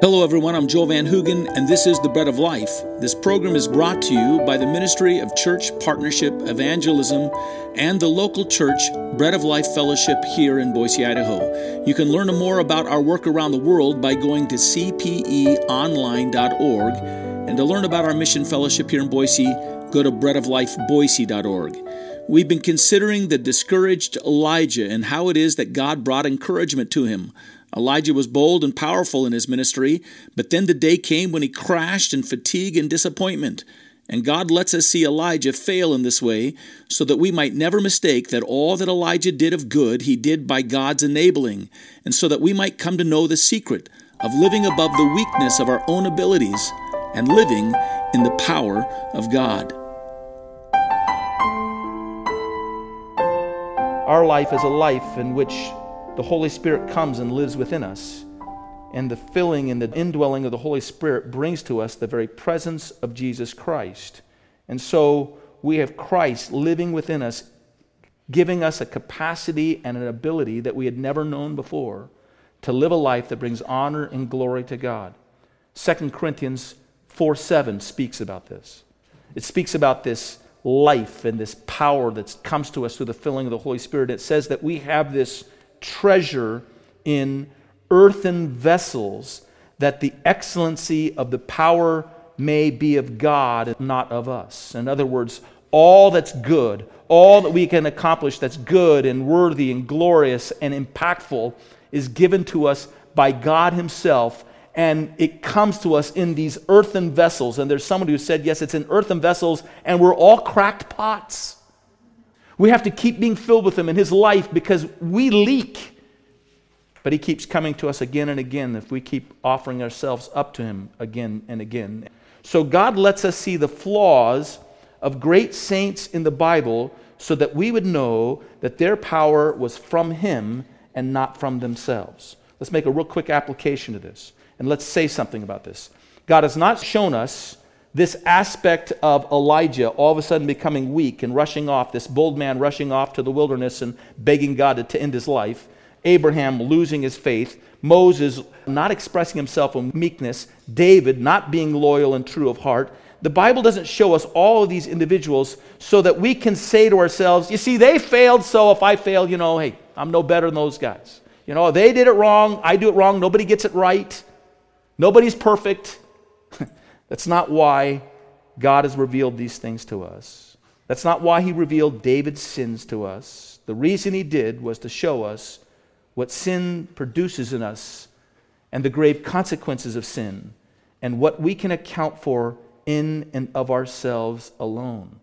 Hello, everyone. I'm Joel Van Hoogen, and this is The Bread of Life. This program is brought to you by the Ministry of Church Partnership Evangelism and the local church Bread of Life Fellowship here in Boise, Idaho. You can learn more about our work around the world by going to cpeonline.org. And to learn about our mission fellowship here in Boise, go to breadoflifeboise.org. We've been considering the discouraged Elijah and how it is that God brought encouragement to him. Elijah was bold and powerful in his ministry, but then the day came when he crashed in fatigue and disappointment. And God lets us see Elijah fail in this way so that we might never mistake that all that Elijah did of good he did by God's enabling, and so that we might come to know the secret of living above the weakness of our own abilities and living in the power of God. Our life is a life in which the Holy Spirit comes and lives within us. And the filling and the indwelling of the Holy Spirit brings to us the very presence of Jesus Christ. And so we have Christ living within us, giving us a capacity and an ability that we had never known before to live a life that brings honor and glory to God. 2 Corinthians 4 7 speaks about this. It speaks about this life and this power that comes to us through the filling of the Holy Spirit. It says that we have this treasure in earthen vessels, that the excellency of the power may be of God and not of us. In other words, all that's good, all that we can accomplish that's good and worthy and glorious and impactful is given to us by God Himself. And it comes to us in these earthen vessels. And there's someone who said, yes, it's in earthen vessels, and we're all cracked pots. We have to keep being filled with Him in His life because we leak. But He keeps coming to us again and again if we keep offering ourselves up to Him again and again. So God lets us see the flaws of great saints in the Bible so that we would know that their power was from Him and not from themselves. Let's make a real quick application to this and let's say something about this. God has not shown us this aspect of Elijah all of a sudden becoming weak and rushing off, this bold man rushing off to the wilderness and begging God to end his life, Abraham losing his faith, Moses not expressing himself in meekness, David not being loyal and true of heart. The Bible doesn't show us all of these individuals so that we can say to ourselves, you see, they failed, so if I fail, you know, hey, I'm no better than those guys. You know, they did it wrong, I do it wrong, nobody gets it right, nobody's perfect. That's not why God has revealed these things to us. That's not why he revealed David's sins to us. The reason he did was to show us what sin produces in us and the grave consequences of sin and what we can account for in and of ourselves alone.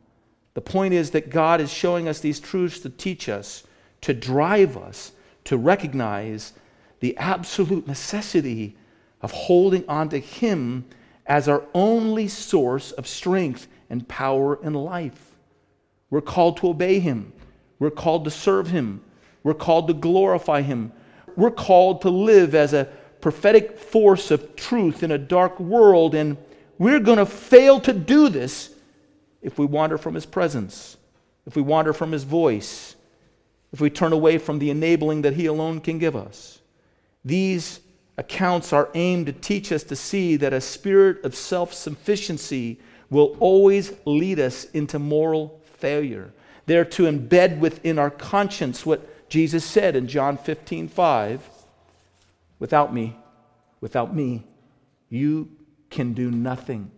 The point is that God is showing us these truths to teach us, to drive us to recognize the absolute necessity of holding on to Him as our only source of strength and power and life. We're called to obey Him, we're called to serve Him, we're called to glorify Him, we're called to live as a prophetic force of truth in a dark world, and we're going to fail to do this if we wander from His presence, if we wander from His voice, if we turn away from the enabling that He alone can give us. These accounts are aimed to teach us to see that a spirit of self sufficiency will always lead us into moral failure. They're to embed within our conscience what Jesus said in John 15 5 Without me, without me, you can do nothing.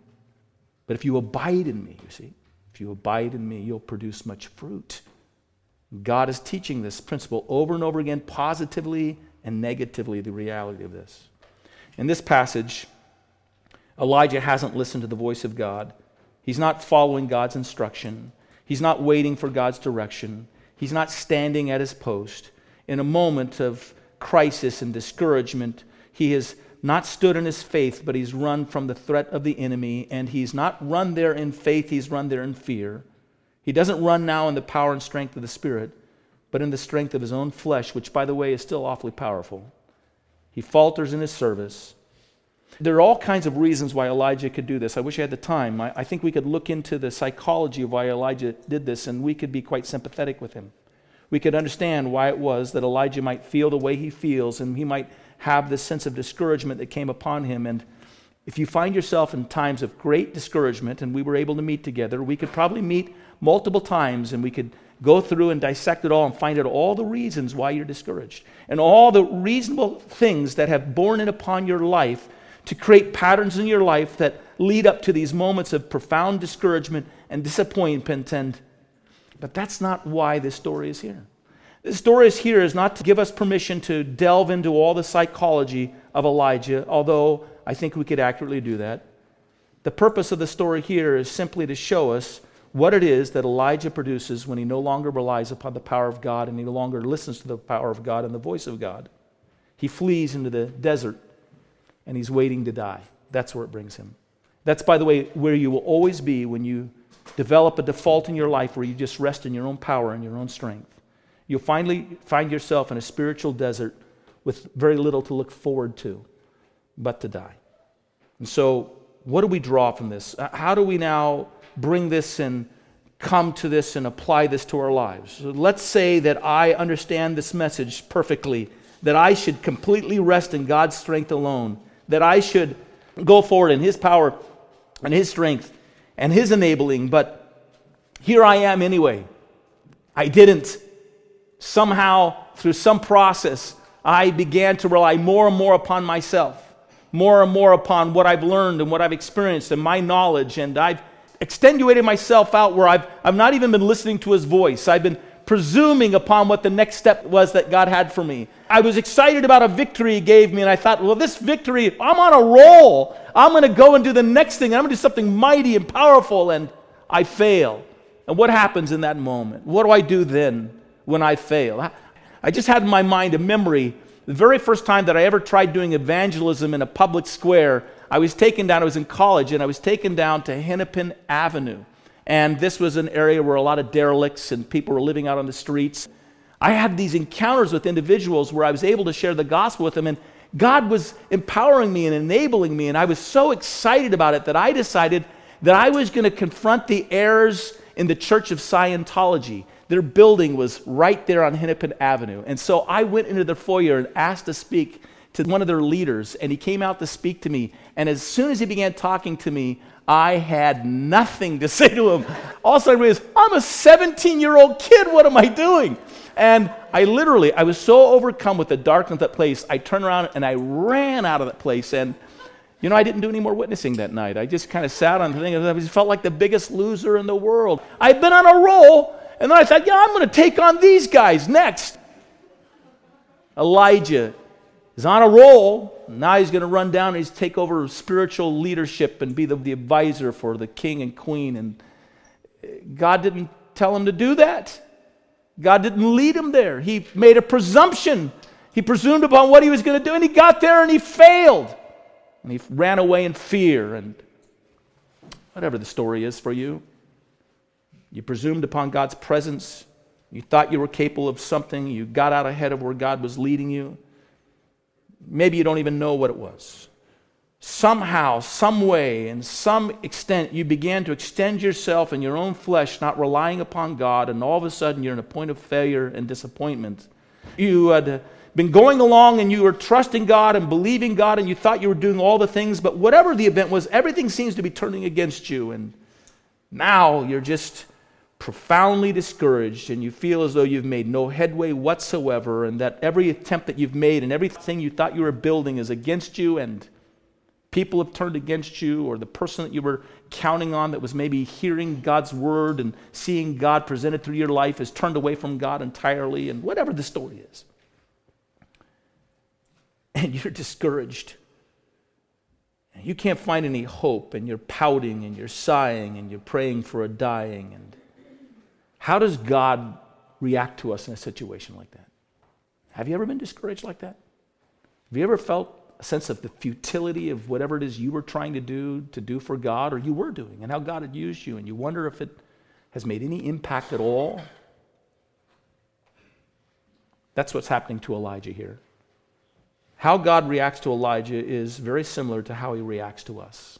But if you abide in me, you see, if you abide in me, you'll produce much fruit. God is teaching this principle over and over again, positively and negatively the reality of this. In this passage, Elijah hasn't listened to the voice of God. He's not following God's instruction. He's not waiting for God's direction. He's not standing at his post. In a moment of crisis and discouragement, he has not stood in his faith, but he's run from the threat of the enemy, and he's not run there in faith, he's run there in fear. He doesn't run now in the power and strength of the Spirit but in the strength of his own flesh, which, by the way, is still awfully powerful. He falters in his service. There are all kinds of reasons why Elijah could do this. I wish I had the time. I, I, think we could look into the psychology of why Elijah did this, and we could be quite sympathetic with him. We could understand why it was that Elijah might feel the way he feels, and he might have this sense of discouragement that came upon him. And if you find yourself in times of great discouragement, and we were able to meet together, we could probably meet multiple times and we could go through and dissect it all and find out all the reasons why you're discouraged and all the reasonable things that have borne in upon your life to create patterns in your life that lead up to these moments of profound discouragement and disappointment and but that's not why this story is here. This story is here is not to give us permission to delve into all the psychology of elijah although i think we could accurately do that. The purpose of the story here is simply to show us what it is that Elijah produces when he no longer relies upon the power of God and he no longer listens to the power of God and the voice of God. He flees into the desert and he's waiting to die. That's where it brings him. That's, by the way, where you will always be when you develop a default in your life where you just rest in your own power and your own strength. You'll finally find yourself in a spiritual desert with very little to look forward to but to die. And so, what do we draw from this? How do we now bring this and come to this and apply this to our lives. So let's say that I understand this message perfectly, that I should completely rest in God's strength alone, that I should go forward in His power and His strength and His enabling, but here I am anyway. I didn't. Somehow, through some process, I began to rely more and more upon myself, more and more upon what I've learned and what I've experienced and my knowledge, and I've extenuated myself out where I've, I've not even been listening to his voice. I've been presuming upon what the next step was that God had for me. I was excited about a victory he gave me, and I thought, well, this victory, I'm on a roll. I'm going to go and do the next thing. I'm going to do something mighty and powerful, and I fail. And what happens in that moment? What do I do then when I fail? I just had in my mind a memory the very first time that I ever tried doing evangelism in a public square I was taken down, I was in college, and I was taken down to Hennepin Avenue. And this was an area where a lot of derelicts and people were living out on the streets. I had these encounters with individuals where I was able to share the gospel with them, and God was empowering me and enabling me. And I was so excited about it that I decided that I was going to confront the errors in the Church of Scientology. Their building was right there on Hennepin Avenue. And so I went into the foyer and asked to speak to one of their leaders, and he came out to speak to me. And as soon as he began talking to me, I had nothing to say to him. All of a sudden, I realized, I'm a 17 year old kid. What am I doing? And I literally, I was so overcome with the darkness of that place, I turned around and I ran out of that place. And, you know, I didn't do any more witnessing that night. I just kind of sat on the thing I felt like the biggest loser in the world. I'd been on a roll, and then I thought, yeah, I'm going to take on these guys next. Elijah is on a roll. Now he's going to run down and he's take over spiritual leadership and be the, the advisor for the king and queen. And God didn't tell him to do that. God didn't lead him there. He made a presumption. He presumed upon what he was going to do, and he got there and he failed. And he ran away in fear. And whatever the story is for you, you presumed upon God's presence. You thought you were capable of something. You got out ahead of where God was leading you. Maybe you don't even know what it was. Somehow, some way, in some extent, you began to extend yourself in your own flesh, not relying upon God, and all of a sudden you're in a point of failure and disappointment. You had been going along and you were trusting God and believing God, and you thought you were doing all the things, but whatever the event was, everything seems to be turning against you. And now you're just profoundly discouraged and you feel as though you've made no headway whatsoever and that every attempt that you've made and everything you thought you were building is against you and people have turned against you or the person that you were counting on that was maybe hearing God's word and seeing God presented through your life has turned away from God entirely and whatever the story is. And you're discouraged. And you can't find any hope and you're pouting and you're sighing and you're praying for a dying and how does God react to us in a situation like that? Have you ever been discouraged like that? Have you ever felt a sense of the futility of whatever it is you were trying to do to do for God or you were doing and how God had used you and you wonder if it has made any impact at all? That's what's happening to Elijah here. How God reacts to Elijah is very similar to how he reacts to us.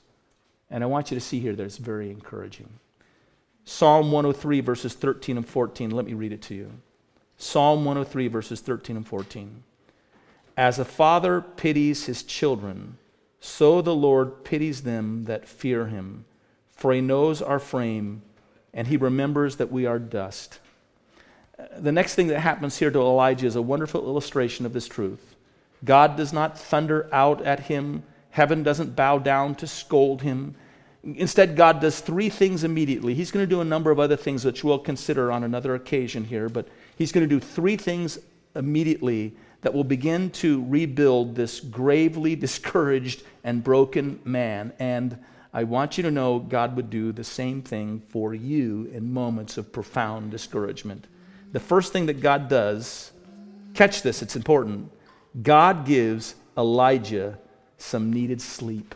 And I want you to see here that it's very encouraging. Psalm 103, verses 13 and 14. Let me read it to you. Psalm 103, verses 13 and 14. As a father pities his children, so the Lord pities them that fear him. For he knows our frame, and he remembers that we are dust. The next thing that happens here to Elijah is a wonderful illustration of this truth. God does not thunder out at him, heaven doesn't bow down to scold him. Instead, God does three things immediately. He's going to do a number of other things which we'll consider on another occasion here, but he's going to do three things immediately that will begin to rebuild this gravely discouraged and broken man. And I want you to know God would do the same thing for you in moments of profound discouragement. The first thing that God does, catch this, it's important. God gives Elijah some needed sleep.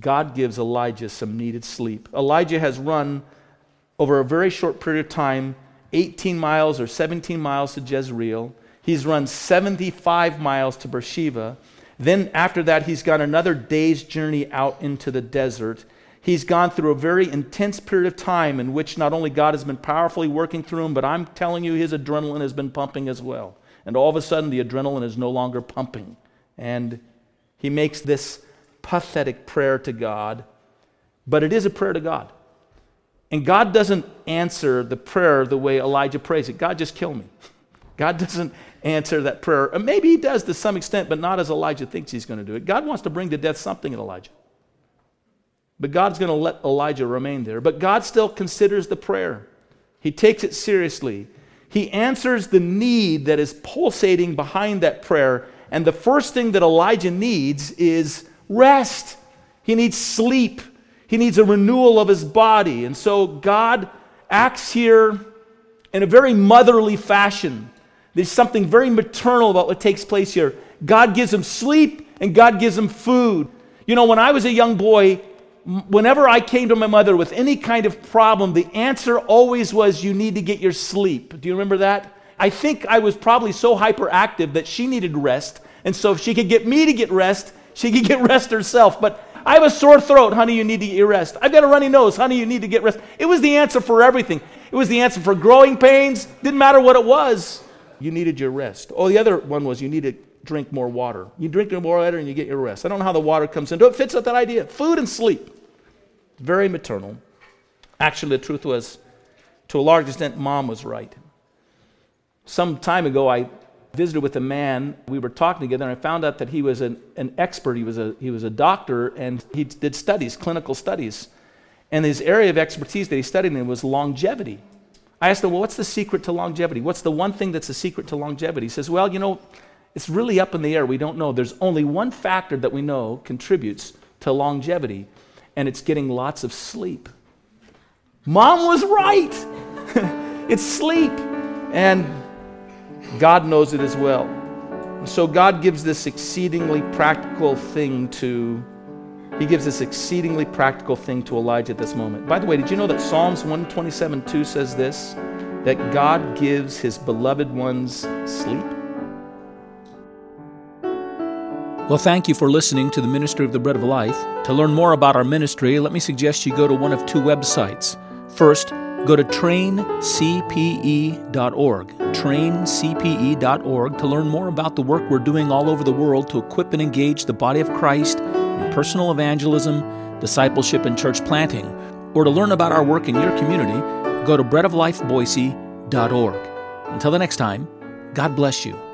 God gives Elijah some needed sleep. Elijah has run over a very short period of time 18 miles or 17 miles to Jezreel. He's run 75 miles to Beersheba. Then, after that, he's gone another day's journey out into the desert. He's gone through a very intense period of time in which not only God has been powerfully working through him, but I'm telling you, his adrenaline has been pumping as well. And all of a sudden, the adrenaline is no longer pumping. And he makes this pathetic prayer to God, but it is a prayer to God. And God doesn't answer the prayer the way Elijah prays it God, just kill me. God doesn't answer that prayer. maybe he does to some extent, but not as Elijah thinks he's going to do it. God wants to bring to death something in Elijah. But God's going to let Elijah remain there. But God still considers the prayer, He takes it seriously. He answers the need that is pulsating behind that prayer. And the first thing that Elijah needs is rest. He needs sleep. He needs a renewal of his body. And so God acts here in a very motherly fashion. There's something very maternal about what takes place here. God gives him sleep and God gives him food. You know, when I was a young boy, whenever I came to my mother with any kind of problem, the answer always was, You need to get your sleep. Do you remember that? I think I was probably so hyperactive that she needed rest. And so if she could get me to get rest, she could get rest herself. But I have a sore throat, honey, you need to get rest. I've got a runny nose, honey, you need to get rest. It was the answer for everything. It was the answer for growing pains, didn't matter what it was. You needed your rest. Oh, the other one was you need to drink more water. You drink more water and you get your rest. I don't know how the water comes into it. It fits with that idea. Food and sleep. Very maternal. Actually, the truth was, to a large extent, mom was right. Some time ago, I visited with a man. We were talking together, and I found out that he was an, an expert. He was, a, he was a doctor, and he did studies, clinical studies. And his area of expertise that he studied in was longevity. I asked him, Well, what's the secret to longevity? What's the one thing that's the secret to longevity? He says, Well, you know, it's really up in the air. We don't know. There's only one factor that we know contributes to longevity, and it's getting lots of sleep. Mom was right. it's sleep. And God knows it as well. So God gives this exceedingly practical thing to he gives this exceedingly practical thing to Elijah at this moment. By the way, did you know that Psalms 127 2 says this? That God gives his beloved ones sleep? Well, thank you for listening to the Ministry of the Bread of Life. To learn more about our ministry, let me suggest you go to one of two websites. First, Go to traincpe.org, traincpe.org, to learn more about the work we're doing all over the world to equip and engage the body of Christ in personal evangelism, discipleship, and church planting. Or to learn about our work in your community, go to breadoflifeboise.org. Until the next time, God bless you.